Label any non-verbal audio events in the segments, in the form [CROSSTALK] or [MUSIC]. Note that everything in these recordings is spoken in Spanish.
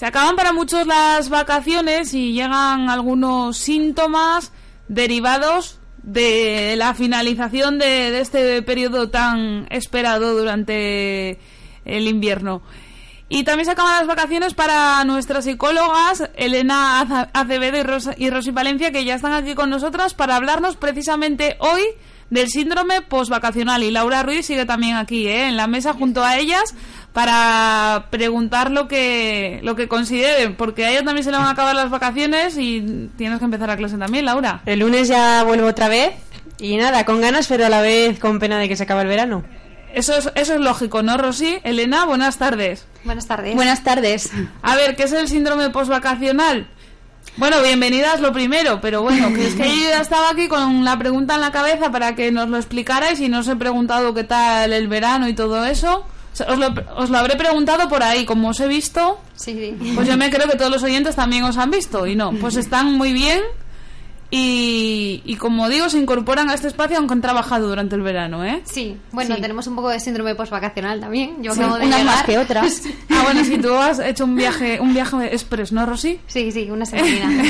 Se acaban para muchos las vacaciones y llegan algunos síntomas derivados de la finalización de, este periodo tan esperado durante el invierno. Y también se acaban las vacaciones para nuestras psicólogas Elena Acevedo y, Rosa, Rosy Valencia, que ya están aquí con nosotras para hablarnos precisamente hoy del síndrome postvacacional. Y Laura Ruiz sigue también aquí, ¿eh? en la mesa junto a ellas, para preguntar lo que, lo que consideren, porque a ellas también se le van a acabar las vacaciones y tienes que empezar a clase también, Laura. El lunes ya vuelvo otra vez y nada, con ganas, pero a la vez con pena de que se acabe el verano. Eso es, eso es lógico, ¿no, Rosy? Elena, buenas tardes. Buenas tardes. Buenas tardes. A ver, ¿qué es el síndrome postvacacional? Bueno, bienvenidas lo primero, pero bueno, que es que yo ya estaba aquí con la pregunta en la cabeza para que nos lo explicarais y no os he preguntado qué tal el verano y todo eso. Os lo, os lo habré preguntado por ahí, como os he visto, Sí, sí. pues yo me creo que todos los oyentes también os han visto y no, pues [LAUGHS] están muy bien y, y como digo, se incorporan a este espacio aunque han trabajado durante el verano, ¿eh? Sí, bueno, Sí. tenemos un poco de síndrome postvacacional también. Yo acabo de unas más que otras. [LAUGHS] Ah, bueno, si tú has hecho un viaje, un viaje express, ¿no, Rosy? Sí, sí, una semana.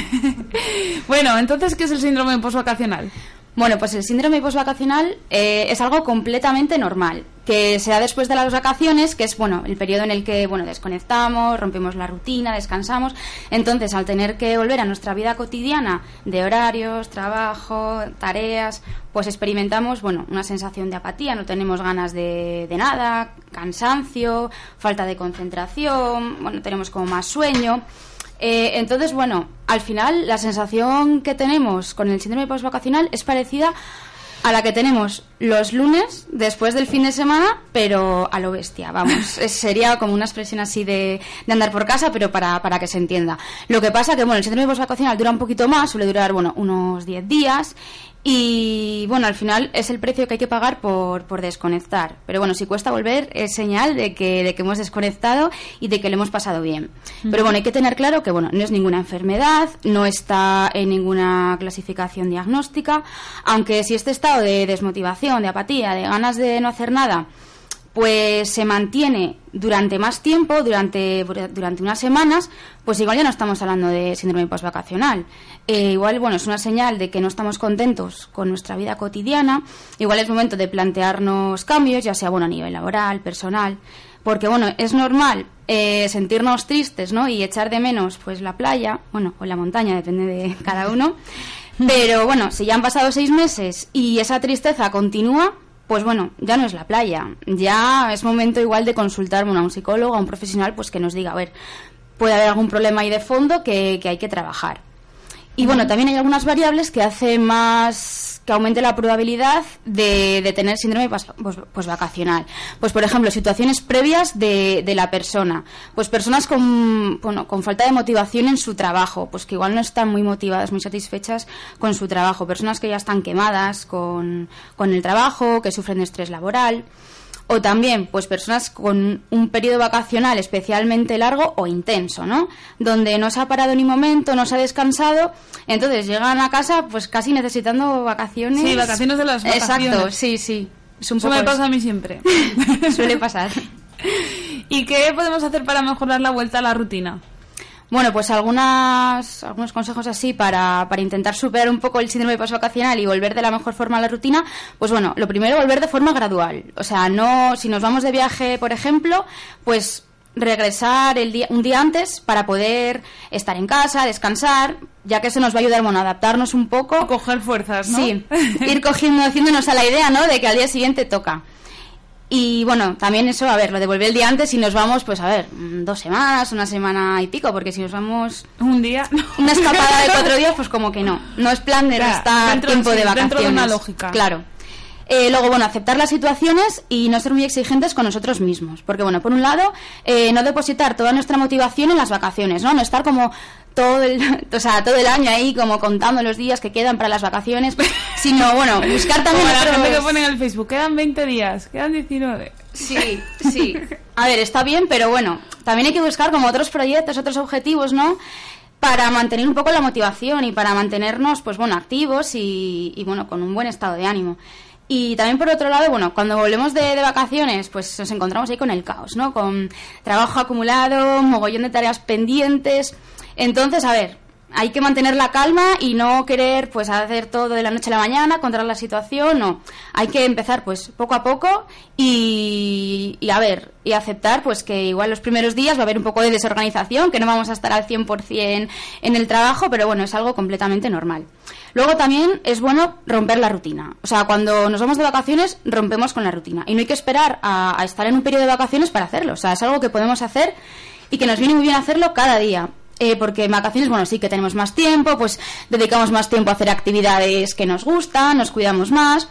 [LAUGHS] bueno, entonces, ¿qué es el síndrome postvacacional? Bueno, pues el síndrome postvacacional eh, es algo completamente normal, que se da después de las vacaciones, que es bueno el periodo en el que bueno desconectamos, rompemos la rutina, descansamos. Entonces, al tener que volver a nuestra vida cotidiana de horarios, trabajo, tareas, pues experimentamos bueno una sensación de apatía, no tenemos ganas de, de nada, cansancio, falta de concentración, bueno tenemos como más sueño. Eh, entonces, bueno, al final la sensación que tenemos con el síndrome postvacacional es parecida a la que tenemos los lunes después del fin de semana, pero a lo bestia, vamos. [LAUGHS] Es- sería como una expresión así de, de andar por casa, pero para, para que se entienda. Lo que pasa que, bueno, el síndrome postvacacional dura un poquito más, suele durar, bueno, unos 10 días. Y bueno, al final es el precio que hay que pagar por, por desconectar. Pero bueno, si cuesta volver, es señal de que, de que hemos desconectado y de que lo hemos pasado bien. Pero bueno, hay que tener claro que bueno, no es ninguna enfermedad, no está en ninguna clasificación diagnóstica, aunque si este estado de desmotivación, de apatía, de ganas de no hacer nada, pues se mantiene durante más tiempo, durante, durante unas semanas, pues igual ya no estamos hablando de síndrome postvacacional. Eh, igual, bueno, es una señal de que no estamos contentos con nuestra vida cotidiana. Igual es momento de plantearnos cambios, ya sea bueno a nivel laboral, personal. Porque, bueno, es normal eh, sentirnos tristes, ¿no? Y echar de menos, pues, la playa, bueno, o la montaña, depende de cada uno. [LAUGHS] Pero, bueno, si ya han pasado seis meses y esa tristeza continúa, pues bueno, ya no es la playa. Ya es momento igual de consultar a un psicólogo, a un profesional, pues que nos diga, a ver, puede haber algún problema ahí de fondo que, que hay que trabajar. Y bueno, también hay algunas variables que hacen más que aumente la probabilidad de, tener síndrome pas- pos- posvacacional. Pues, por ejemplo, situaciones previas de, de la persona. Pues personas con, bueno, con falta de motivación en su trabajo, pues que igual no están muy motivadas, muy satisfechas con su trabajo. Personas que ya están quemadas con, con el trabajo, que sufren de estrés laboral. O también, pues personas con un periodo vacacional especialmente largo o intenso, ¿no? Donde no se ha parado ni un momento, no se ha descansado, entonces llegan a casa pues casi necesitando vacaciones. Sí, vacaciones de las vacaciones. Exacto, sí, sí. Es un Eso poco me pasa a mí siempre. [LAUGHS] Suele pasar. [LAUGHS] ¿Y qué podemos hacer para mejorar la vuelta a la rutina? Bueno, pues algunas, algunos consejos así para, para intentar superar un poco el síndrome postvacacional y volver de la mejor forma a la rutina. Pues bueno, lo primero, volver de forma gradual. O sea, no, si nos vamos de viaje, por ejemplo, pues regresar el día, un día antes para poder estar en casa, descansar, ya que eso nos va a ayudar, bueno, a adaptarnos un poco. Coger fuerzas, ¿no? Sí, [LAUGHS] ir cogiendo, haciéndonos a la idea, ¿no? De que al día siguiente toca. Y bueno, también eso, a ver, lo devolver el día antes y nos vamos, pues a ver, mm, dos semanas, una semana y pico, porque si nos vamos Un día. una escapada de cuatro [LAUGHS] días, pues como que no. No es plan de Claro, restar tiempo de vacaciones. dentro de una lógica. Claro. Eh, luego, bueno, aceptar las situaciones y no ser muy exigentes con nosotros mismos. Porque, bueno, por un lado, eh, no depositar toda nuestra motivación en las vacaciones, ¿no? No estar como todo el, [LAUGHS] o sea, todo el año ahí como contando los días que quedan para las vacaciones, [LAUGHS] sino, bueno, buscar también Como la otros- gente que pone en el Facebook, quedan 20 días, quedan 19. Sí, sí. A ver, está bien, pero bueno, también hay que buscar como otros proyectos, otros objetivos, ¿no? Para mantener un poco la motivación y para mantenernos, pues bueno, activos y, y, bueno, con un buen estado de ánimo. Y también por otro lado, bueno, cuando volvemos de, de vacaciones, pues nos encontramos ahí con el caos, ¿no? Con trabajo acumulado, mogollón de tareas pendientes. Entonces, a ver, hay que mantener la calma y no querer pues hacer todo de la noche a la mañana, controlar la situación, no. Hay que empezar pues poco a poco y, y a ver, y aceptar pues que igual los primeros días va a haber un poco de desorganización, que no vamos a estar al 100% en el trabajo, pero bueno, es algo completamente normal. Luego también es bueno romper la rutina. O sea, cuando nos vamos de vacaciones, rompemos con la rutina. Y no hay que esperar a, a estar en un periodo de vacaciones para hacerlo. O sea, es algo que podemos hacer y que nos viene muy bien hacerlo cada día. Eh, porque en vacaciones, bueno, sí que tenemos más tiempo, pues dedicamos más tiempo a hacer actividades que nos gustan, nos cuidamos más,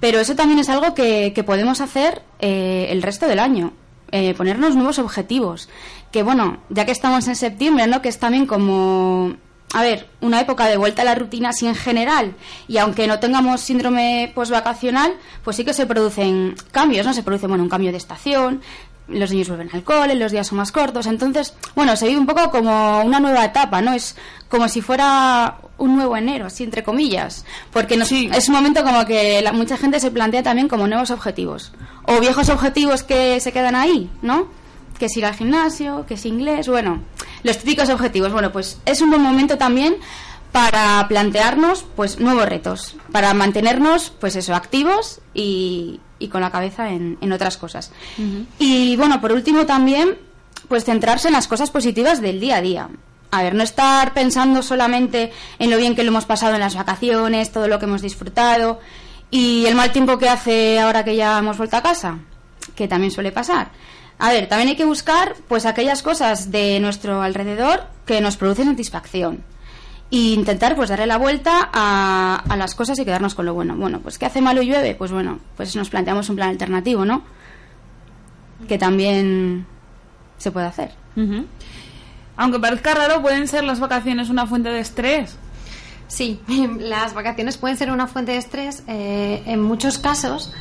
pero eso también es algo que, que podemos hacer eh, el resto del año. Eh, ponernos nuevos objetivos. Que bueno, ya que estamos en septiembre, ¿no? Que es también como a ver, una época de vuelta a la rutina así en general, y aunque no tengamos síndrome postvacacional, pues sí que se producen cambios, ¿no? Se produce, bueno, un cambio de estación, los niños vuelven al cole, los días son más cortos, entonces, bueno, se vive un poco como una nueva etapa, ¿no? Es como si fuera un nuevo enero, así entre comillas, porque nos- Sí. es un momento como que la- mucha gente se plantea también como nuevos objetivos, o viejos objetivos que se quedan ahí, ¿no? Que es ir al gimnasio, que es inglés, bueno, los típicos objetivos. Bueno, pues es un buen momento también para plantearnos pues nuevos retos, para mantenernos pues eso, activos y, y con la cabeza en, en otras cosas. Y bueno, por último también pues centrarse en las cosas positivas del día a día. A ver, no estar pensando solamente en lo bien que lo hemos pasado en las vacaciones, todo lo que hemos disfrutado y el mal tiempo que hace ahora que ya hemos vuelto a casa, que también suele pasar. A ver, también hay que buscar pues aquellas cosas de nuestro alrededor que nos producen satisfacción e intentar pues darle la vuelta a, a las cosas y quedarnos con lo bueno. Bueno, pues ¿qué hace malo y llueve? Pues bueno, pues nos planteamos un plan alternativo, ¿no? Que también se puede hacer. Aunque parezca raro, pueden ser las vacaciones una fuente de estrés. Sí, [LAUGHS] las vacaciones pueden ser una fuente de estrés eh, en muchos casos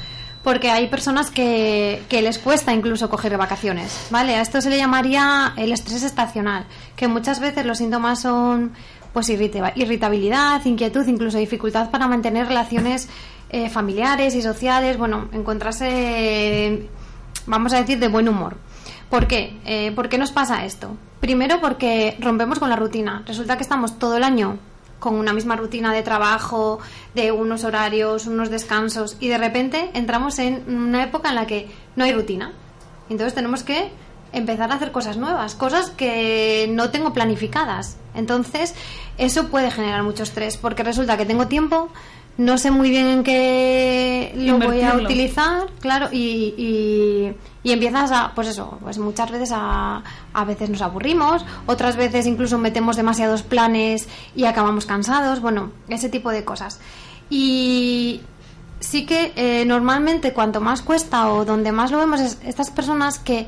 porque hay personas que, que les cuesta incluso coger vacaciones, ¿vale? A esto se le llamaría el estrés estacional, que muchas veces los síntomas son pues irrita- irritabilidad, inquietud, incluso dificultad para mantener relaciones eh, familiares y sociales, bueno, encontrarse, vamos a decir, de buen humor. ¿Por qué? Eh, ¿Por qué nos pasa esto? Primero porque rompemos con la rutina. Resulta que estamos todo el año con una misma rutina de trabajo, de unos horarios, unos descansos, y de repente entramos en una época en la que no hay rutina. Entonces tenemos que empezar a hacer cosas nuevas, cosas que no tengo planificadas. Entonces eso puede generar mucho estrés, porque resulta que tengo tiempo, no sé muy bien en qué lo voy a utilizar, claro, y, y, y empiezas a, pues eso, pues muchas veces a, a veces nos aburrimos, otras veces incluso metemos demasiados planes y acabamos cansados, bueno, ese tipo de cosas. Y sí que eh, normalmente cuanto más cuesta o donde más lo vemos es estas personas que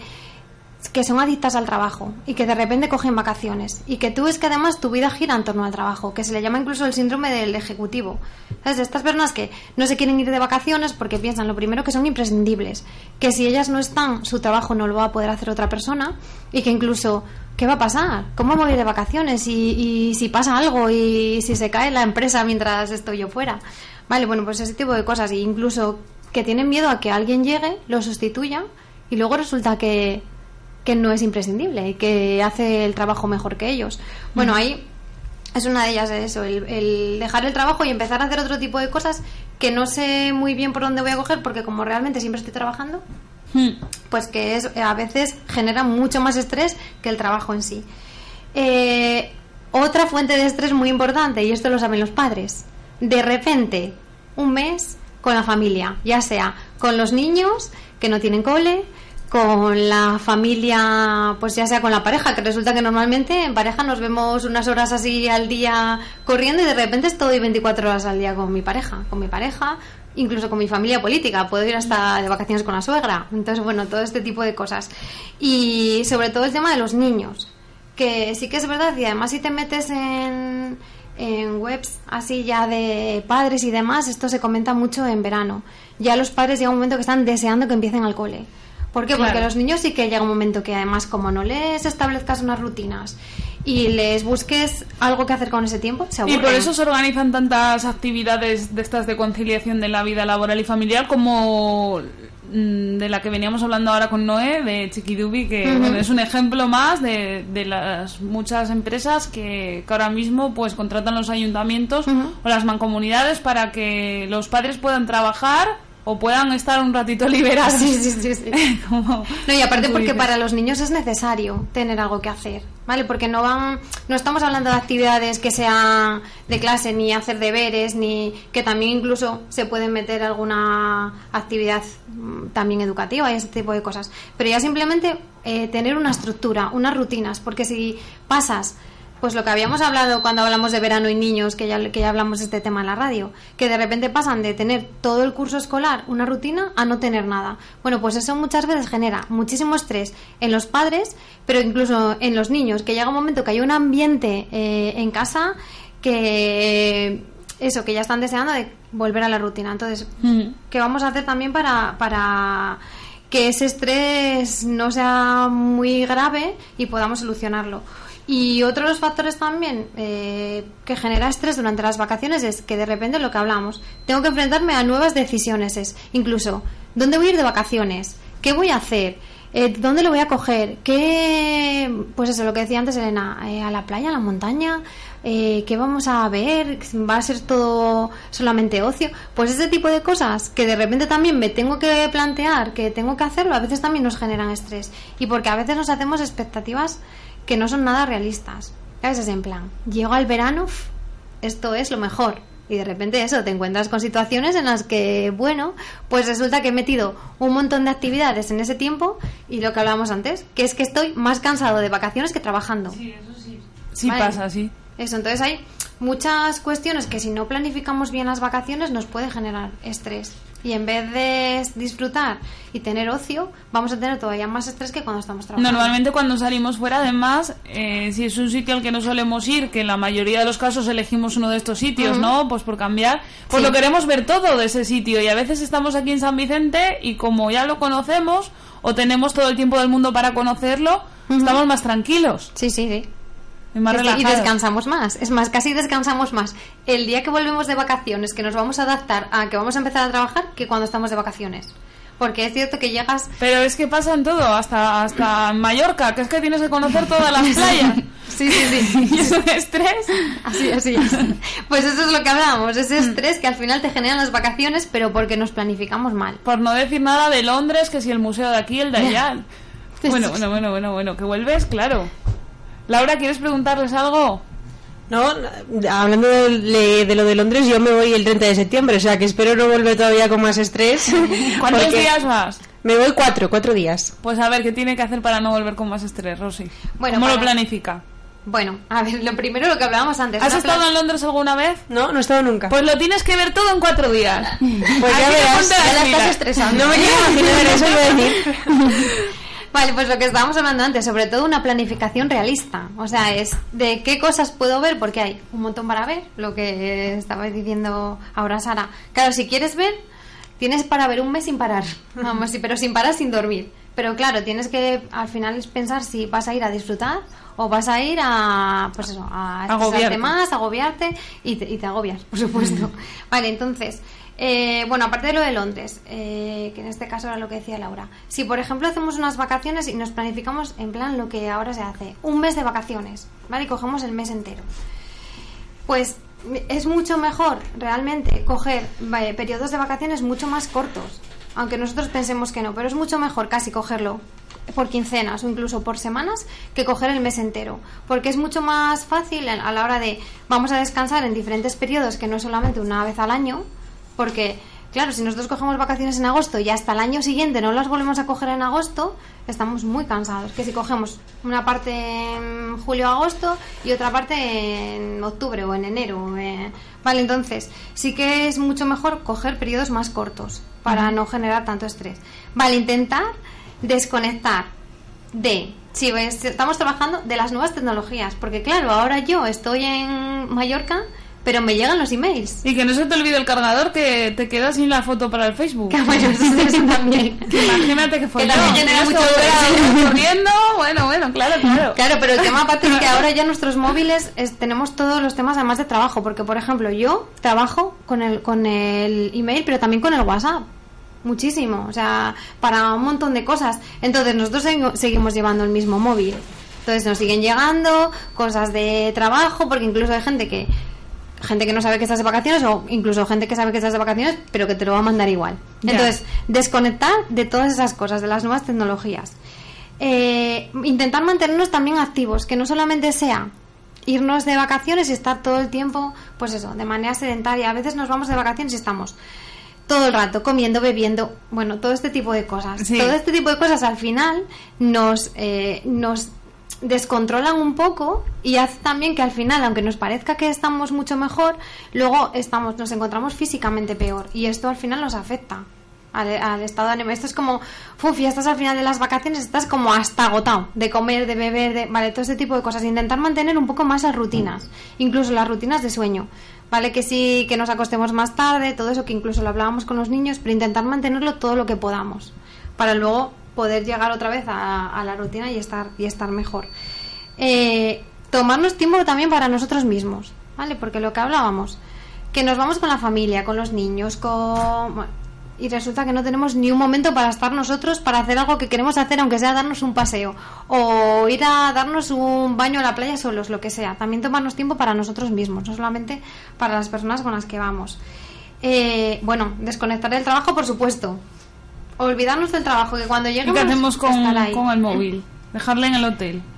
que son adictas al trabajo y que de repente cogen vacaciones y que tú ves que además tu vida gira en torno al trabajo, que se le llama incluso el síndrome del ejecutivo. ¿Sabes? Estas personas que no se quieren ir de vacaciones porque piensan lo primero que son imprescindibles, que si ellas no están, su trabajo no lo va a poder hacer otra persona y que incluso ¿qué va a pasar? ¿Cómo voy de vacaciones? Y, y si pasa algo y si se cae la empresa mientras estoy yo fuera. Vale, bueno, pues ese tipo de cosas. E incluso que tienen miedo a que alguien llegue, lo sustituya y luego resulta que, que no es imprescindible y que hace el trabajo mejor que ellos. Bueno, ahí es una de ellas eso, el, el dejar el trabajo y empezar a hacer otro tipo de cosas que no sé muy bien por dónde voy a coger porque como realmente siempre estoy trabajando, Hmm. pues que es, a veces genera mucho más estrés que el trabajo en sí. Eh, otra fuente de estrés muy importante, y esto lo saben los padres, de repente, un mes con la familia, ya sea con los niños que no tienen cole, con la familia, pues ya sea con la pareja, que resulta que normalmente en pareja nos vemos unas horas así al día corriendo y de repente estoy 24 horas al día con mi pareja, con mi pareja, incluso con mi familia política, puedo ir hasta de vacaciones con la suegra, entonces bueno, todo este tipo de cosas. Y sobre todo el tema de los niños, que sí que es verdad y además si te metes en, en webs así ya de padres y demás, esto se comenta mucho en verano. Ya los padres llega un momento que están deseando que empiecen al cole. ¿Por qué? Claro. Porque los niños sí que llega un momento que además como no les establezcas unas rutinas y les busques algo que hacer con ese tiempo, se Y por eso se organizan tantas actividades de estas de conciliación de la vida laboral y familiar como mm, de la que veníamos hablando ahora con Noé, de Chiquidubi, que bueno, es un ejemplo más de, de las muchas empresas que, que ahora mismo pues contratan los ayuntamientos o las mancomunidades para que los padres puedan trabajar o puedan estar un ratito [LAUGHS] liberados. Sí, sí, sí. [LAUGHS] Como No, y aparte porque para los niños es necesario tener algo que hacer, ¿vale? Porque no van, no estamos hablando de actividades que sean de clase, ni hacer deberes, ni que también incluso se pueden meter alguna actividad mm, también educativa y ese tipo de cosas. Pero ya simplemente eh, tener una estructura, unas rutinas, porque si pasas pues lo que habíamos hablado cuando hablamos de verano y niños, que ya, que ya hablamos de este tema en la radio, que de repente pasan de tener todo el curso escolar, una rutina, a no tener nada. Bueno, pues eso muchas veces genera muchísimo estrés en los padres, pero incluso en los niños, que llega un momento que hay un ambiente eh, en casa que eso, que ya están deseando de volver a la rutina. Entonces, Mm. ¿qué vamos a hacer también para, para que ese estrés no sea muy grave y podamos solucionarlo? Y otro de los factores también eh, que genera estrés durante las vacaciones es que de repente lo que hablamos, tengo que enfrentarme a nuevas decisiones, es incluso, ¿dónde voy a ir de vacaciones? ¿Qué voy a hacer? Eh, ¿Dónde lo voy a coger? ¿Qué, pues eso, lo que decía antes Elena, eh, a la playa, a la montaña? Eh, ¿Qué vamos a ver? ¿Va a ser todo solamente ocio? Pues ese tipo de cosas que de repente también me tengo que plantear, que tengo que hacerlo, a veces también nos generan estrés. Y porque a veces nos hacemos expectativas que no son nada realistas. ¿Sabes? Es en plan, llego al verano, uf, esto es lo mejor. Y de repente eso, te encuentras con situaciones en las que, bueno, pues resulta que he metido un montón de actividades en ese tiempo y lo que hablábamos antes, que es que estoy más cansado de vacaciones que trabajando. Sí Vale. pasa, sí. Eso, entonces hay muchas cuestiones que si no planificamos bien las vacaciones nos puede generar estrés. Y en vez de disfrutar y tener ocio, vamos a tener todavía más estrés que cuando estamos trabajando. Normalmente cuando salimos fuera, además, eh, si es un sitio al que no solemos ir, que en la mayoría de los casos elegimos uno de estos sitios, Ujú. ¿no? Pues por cambiar, pues Sí. lo queremos ver todo de ese sitio. Y a veces estamos aquí en San Vicente y como ya lo conocemos o tenemos todo el tiempo del mundo para conocerlo, Ujú. estamos más tranquilos Sí, sí, sí. Y más Es que- y descansamos más. Es más, casi descansamos más el día que volvemos de vacaciones, que nos vamos a adaptar a que vamos a empezar a trabajar, que cuando estamos de vacaciones. Porque es cierto que llegas... Pero es que pasa en todo, hasta, hasta Mallorca, que es que tienes que conocer todas las [LAUGHS] playas. Sí, sí, [LAUGHS] sí. y es un estrés. Así, así es. [LAUGHS] Pues eso es lo que hablábamos, ese estrés que al final te generan las vacaciones, pero porque nos planificamos mal. Por no decir nada de Londres, que si el museo de aquí, el de allá. Bueno, bueno, bueno, bueno, bueno, que vuelves, claro. Laura, ¿quieres preguntarles algo? No, hablando de, de lo de Londres, yo me voy el 30 de septiembre, o sea que espero no volver todavía con más estrés. [LAUGHS] ¿Cuántos días vas? Me voy cuatro, cuatro días. Pues a ver, ¿qué tiene que hacer para no volver con más estrés, Rosy? Bueno, ¿Cómo lo para- planifica? Bueno, a ver, lo primero lo que hablábamos antes. ¿Has estado plan- en Londres alguna vez? No, no he estado nunca. Pues lo tienes que ver todo en cuatro días. Pues ya verás, ya la estás estresando. No me quiero imaginar eso, a decir. [LAUGHS] Vale, pues lo que estábamos hablando antes, sobre todo una planificación realista. O sea, es de qué cosas puedo ver, porque hay un montón para ver, lo que estaba diciendo ahora Sara. Claro, si quieres ver, tienes para ver un mes sin parar. [LAUGHS] Vamos, sí, pero sin parar, sin dormir. Pero claro, tienes que al final es pensar si vas a ir a disfrutar o vas a ir a, pues eso, a Agobiarte. más, agobiarte y te, y te agobias, por supuesto. [LAUGHS] Vale, entonces, eh, bueno, aparte de lo de Londres, eh, que en este caso era lo que decía Laura, si por ejemplo hacemos unas vacaciones y nos planificamos en plan lo que ahora se hace, un mes de vacaciones, ¿vale? Y cogemos el mes entero. Pues es mucho mejor realmente coger periodos de vacaciones mucho más cortos, aunque nosotros pensemos que no, pero es mucho mejor casi cogerlo por quincenas o incluso por semanas que coger el mes entero, porque es mucho más fácil a la hora de vamos a descansar en diferentes periodos que no solamente una vez al año, porque claro, si nosotros cogemos vacaciones en agosto y hasta el año siguiente no las volvemos a coger en agosto, estamos muy cansados. Que si cogemos una parte en julio-agosto y otra parte en octubre o en enero. eh, Vale, entonces sí que es mucho mejor coger periodos más cortos para no generar tanto estrés. Vale, intentar desconectar de si estamos trabajando de las nuevas tecnologías porque claro ahora yo estoy en Mallorca pero me llegan los emails. Y que no se te olvide el cargador que te quedas sin la foto para el Facebook. Que bueno, eso, eso también. [LAUGHS] Que imagínate que fue Que también genera mucho corriendo. Bueno, bueno, claro, claro. Claro, pero el tema aparte es que ahora ya nuestros móviles es- tenemos todos los temas además de trabajo, porque por ejemplo yo trabajo con el, con el email, pero también con el WhatsApp. Muchísimo, o sea, para un montón de cosas. Entonces nosotros segui- seguimos llevando el mismo móvil. Entonces nos siguen llegando cosas de trabajo, porque incluso hay gente que gente que no sabe que estás de vacaciones o incluso gente que sabe que estás de vacaciones, pero que te lo va a mandar igual. Entonces, desconectar de todas esas cosas, de las nuevas tecnologías. Eh, intentar mantenernos también activos, que no solamente sea irnos de vacaciones y estar todo el tiempo, pues eso, de manera sedentaria. A veces nos vamos de vacaciones y estamos todo el rato comiendo, bebiendo, bueno, todo este tipo de cosas. Sí. Todo este tipo de cosas al final nos, eh, nos descontrolan un poco y hace también que al final, aunque nos parezca que estamos mucho mejor, luego estamos, nos encontramos físicamente peor y esto al final nos afecta al, al estado de ánimo. Esto es como, uff, ya estás al final de las vacaciones, estás como hasta agotado de comer, de beber, de, vale, todo este tipo de cosas. Intentar mantener un poco más las rutinas, incluso las rutinas de sueño. Vale, que sí, que nos acostemos más tarde, todo eso que incluso lo hablábamos con los niños, pero intentar mantenerlo todo lo que podamos para luego poder llegar otra vez a, a la rutina y estar, y estar mejor. Eh, tomarnos tiempo también para nosotros mismos, ¿vale? Porque lo que hablábamos, que nos vamos con la familia, con los niños, con... y resulta que no tenemos ni un momento para estar nosotros, para hacer algo que queremos hacer, aunque sea darnos un paseo, o ir a darnos un baño a la playa solos, lo que sea. También tomarnos tiempo para nosotros mismos, no solamente para las personas con las que vamos. Eh, bueno, desconectar del trabajo, por supuesto. Olvidarnos del trabajo, que cuando ¿Y lleguemos... qué hacemos con, el móvil? Dejarle en el hotel. [LAUGHS]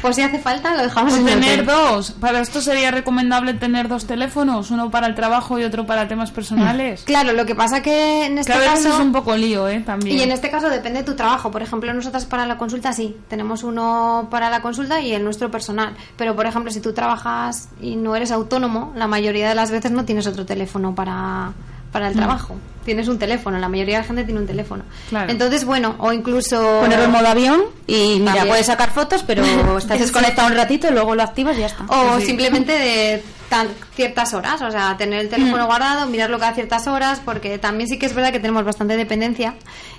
Pues si hace falta, lo dejamos en el tener hotel. dos. Para esto sería recomendable tener dos teléfonos, uno para el trabajo y otro para temas personales. Claro, lo que pasa que en este veces caso... es un poco lío, ¿eh? También. Y en este caso depende de tu trabajo. Por ejemplo, nosotras para la consulta sí, tenemos uno para la consulta y el nuestro personal. Pero, por ejemplo, si tú trabajas y no eres autónomo, la mayoría de las veces no tienes otro teléfono para, para el trabajo. Tienes un teléfono, la mayoría de la gente tiene un teléfono. Claro. Entonces, bueno, o incluso... Ponerlo en modo avión y mira, También. puedes sacar fotos, pero [LAUGHS] estás desconectado un ratito y luego lo activas y ya está. O Sí. simplemente de tan- ciertas horas, o sea, tener el teléfono guardado, mirarlo cada ciertas horas, porque también sí que es verdad que tenemos bastante dependencia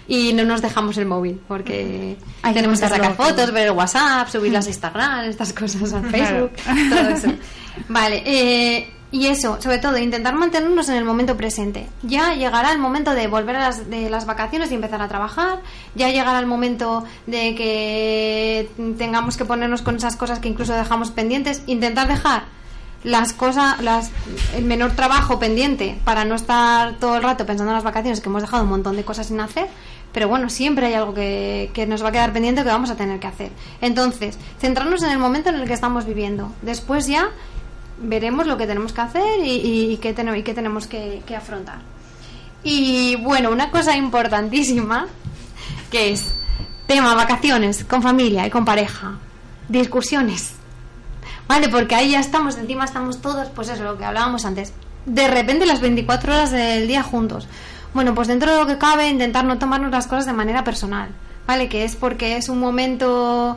y no nos dejamos el móvil, porque Hay tenemos que sacar fotos, ver el WhatsApp, subirlas a Instagram, estas cosas a Facebook, todo eso. [LAUGHS] Vale, eh, y eso, sobre todo, intentar mantenernos en el momento presente. Ya llegará el momento de volver a las, de las vacaciones y empezar a trabajar. Ya llegará el momento de que tengamos que ponernos con esas cosas que incluso dejamos pendientes. Intentar dejar las cosas, las, el menor trabajo pendiente para no estar todo el rato pensando en las vacaciones, que hemos dejado un montón de cosas sin hacer. Pero bueno, siempre hay algo que, que nos va a quedar pendiente que vamos a tener que hacer. Entonces, centrarnos en el momento en el que estamos viviendo. Después ya veremos lo que tenemos que hacer y, y- qué, tene- y qué tenemos que, que afrontar. Y bueno, una cosa importantísima que es tema vacaciones con familia y con pareja, discusiones. Vale, porque ahí ya estamos, encima estamos todos, pues eso, lo que hablábamos antes. De repente las 24 horas del día juntos. Bueno, pues dentro de lo que cabe, intentar no tomarnos las cosas de manera personal. Vale, que es porque es un momento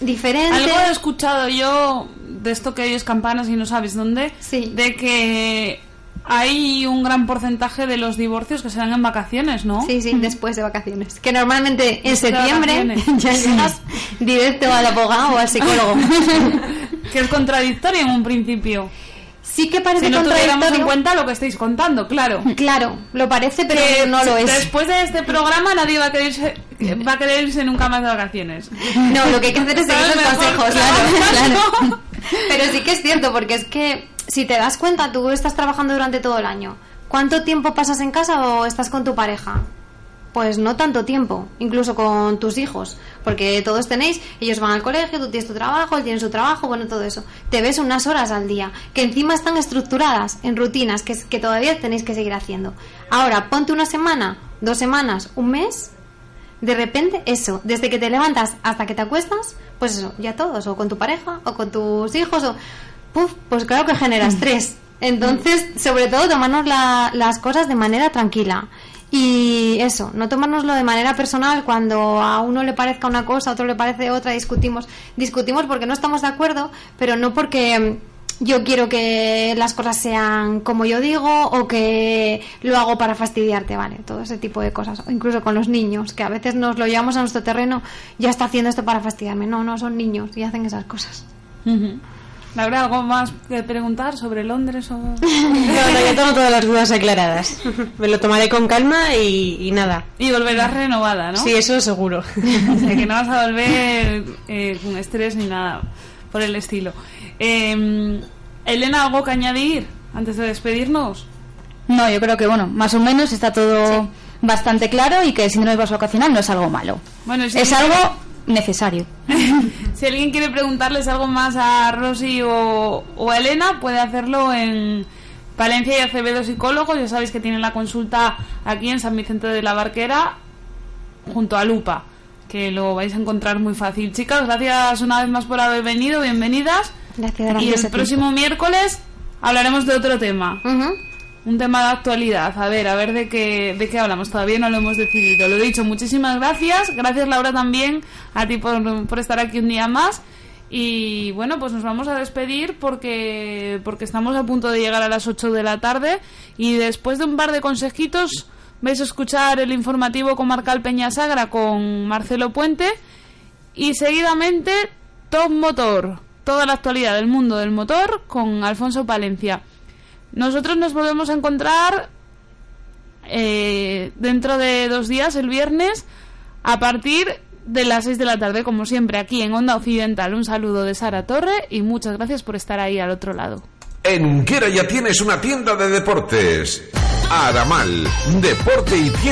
diferente. Algo he escuchado yo de esto que oyes campanas y no sabes dónde, Sí. de que hay un gran porcentaje de los divorcios que se dan en vacaciones, ¿no? Sí, sí, después de vacaciones. Que normalmente en septiembre ya llegas directo al abogado o al psicólogo. [LAUGHS] Que es contradictorio en un principio. Sí que parece Si no tuviéramos en contradictorio. cuenta lo que estáis contando, claro. Claro, lo parece, pero Que no lo es. Después de este programa nadie va a querer irse, va a querer irse nunca más de vacaciones. No, lo que hay que hacer es seguir los consejos, claro, [LAUGHS] claro. Pero sí que es cierto, porque es que si te das cuenta, tú estás trabajando durante todo el año. ¿Cuánto tiempo pasas en casa o estás con tu pareja? Pues no tanto tiempo, incluso con tus hijos, porque todos tenéis, ellos van al colegio, tú tienes tu trabajo, él tiene su trabajo, bueno, todo eso. Te ves unas horas al día, que encima están estructuradas en rutinas que, que todavía tenéis que seguir haciendo. Ahora, ponte una semana, dos semanas, un mes, de repente eso, desde que te levantas hasta que te acuestas, pues eso, ya todos, o con tu pareja, o con tus hijos, o... Puf, pues claro que genera estrés. Entonces, sobre todo, tomarnos la- las cosas de manera tranquila. Y eso, no tomárnoslo de manera personal cuando a uno le parezca una cosa, a otro le parece otra, discutimos. Discutimos porque no estamos de acuerdo, pero no porque yo quiero que las cosas sean como yo digo o que lo hago para fastidiarte, ¿vale? Todo ese tipo de cosas. O incluso con los niños, que a veces nos lo llevamos a nuestro terreno, ya está haciendo esto para fastidiarme. No, no, son niños y hacen esas cosas. ¿Habrá algo más que preguntar sobre Londres o...? [LAUGHS] No, no, yo tengo todas las dudas aclaradas. Me lo tomaré con calma y, y nada. Y volverás renovada, ¿no? Sí, eso seguro. [LAUGHS] O sea, que no vas a volver eh, con estrés ni nada por el estilo. Eh, Elena, ¿algo que añadir antes de despedirnos? No, yo creo que, bueno, más o menos está todo bastante claro y que el síndrome vacacional no es algo malo. Bueno, si es algo necesario. [LAUGHS] Si alguien quiere preguntarles algo más a Rosy o, o a Elena, puede hacerlo en Palencia y Acevedo Psicólogos. Ya sabéis que tienen la consulta aquí en San Vicente de la Barquera, junto a Lupa, que lo vais a encontrar muy fácil. Chicas, gracias una vez más por haber venido, bienvenidas. Gracias, y el a ti. próximo miércoles hablaremos de otro tema. Un tema de actualidad. A ver, a ver de qué, de qué hablamos. Todavía no lo hemos decidido. Lo he dicho, muchísimas gracias. Gracias, Laura, también a ti por, por estar aquí un día más. Y bueno, pues nos vamos a despedir porque, porque estamos a punto de llegar a las 8 de la tarde. Y después de un par de consejitos, vais a escuchar el informativo comarcal Peñasagra con Marcelo Puente. Y seguidamente, Top Motor. Toda la actualidad del mundo del motor con Alfonso Palencia. Nosotros nos volvemos a encontrar eh, dentro de dos días, el viernes, a partir de las 6 de la tarde, como siempre, aquí en Onda Occidental. Un saludo de Sara Torre y muchas gracias por estar ahí al otro lado. En Unquera ya tienes una tienda de deportes. Aramal, deporte y tienda.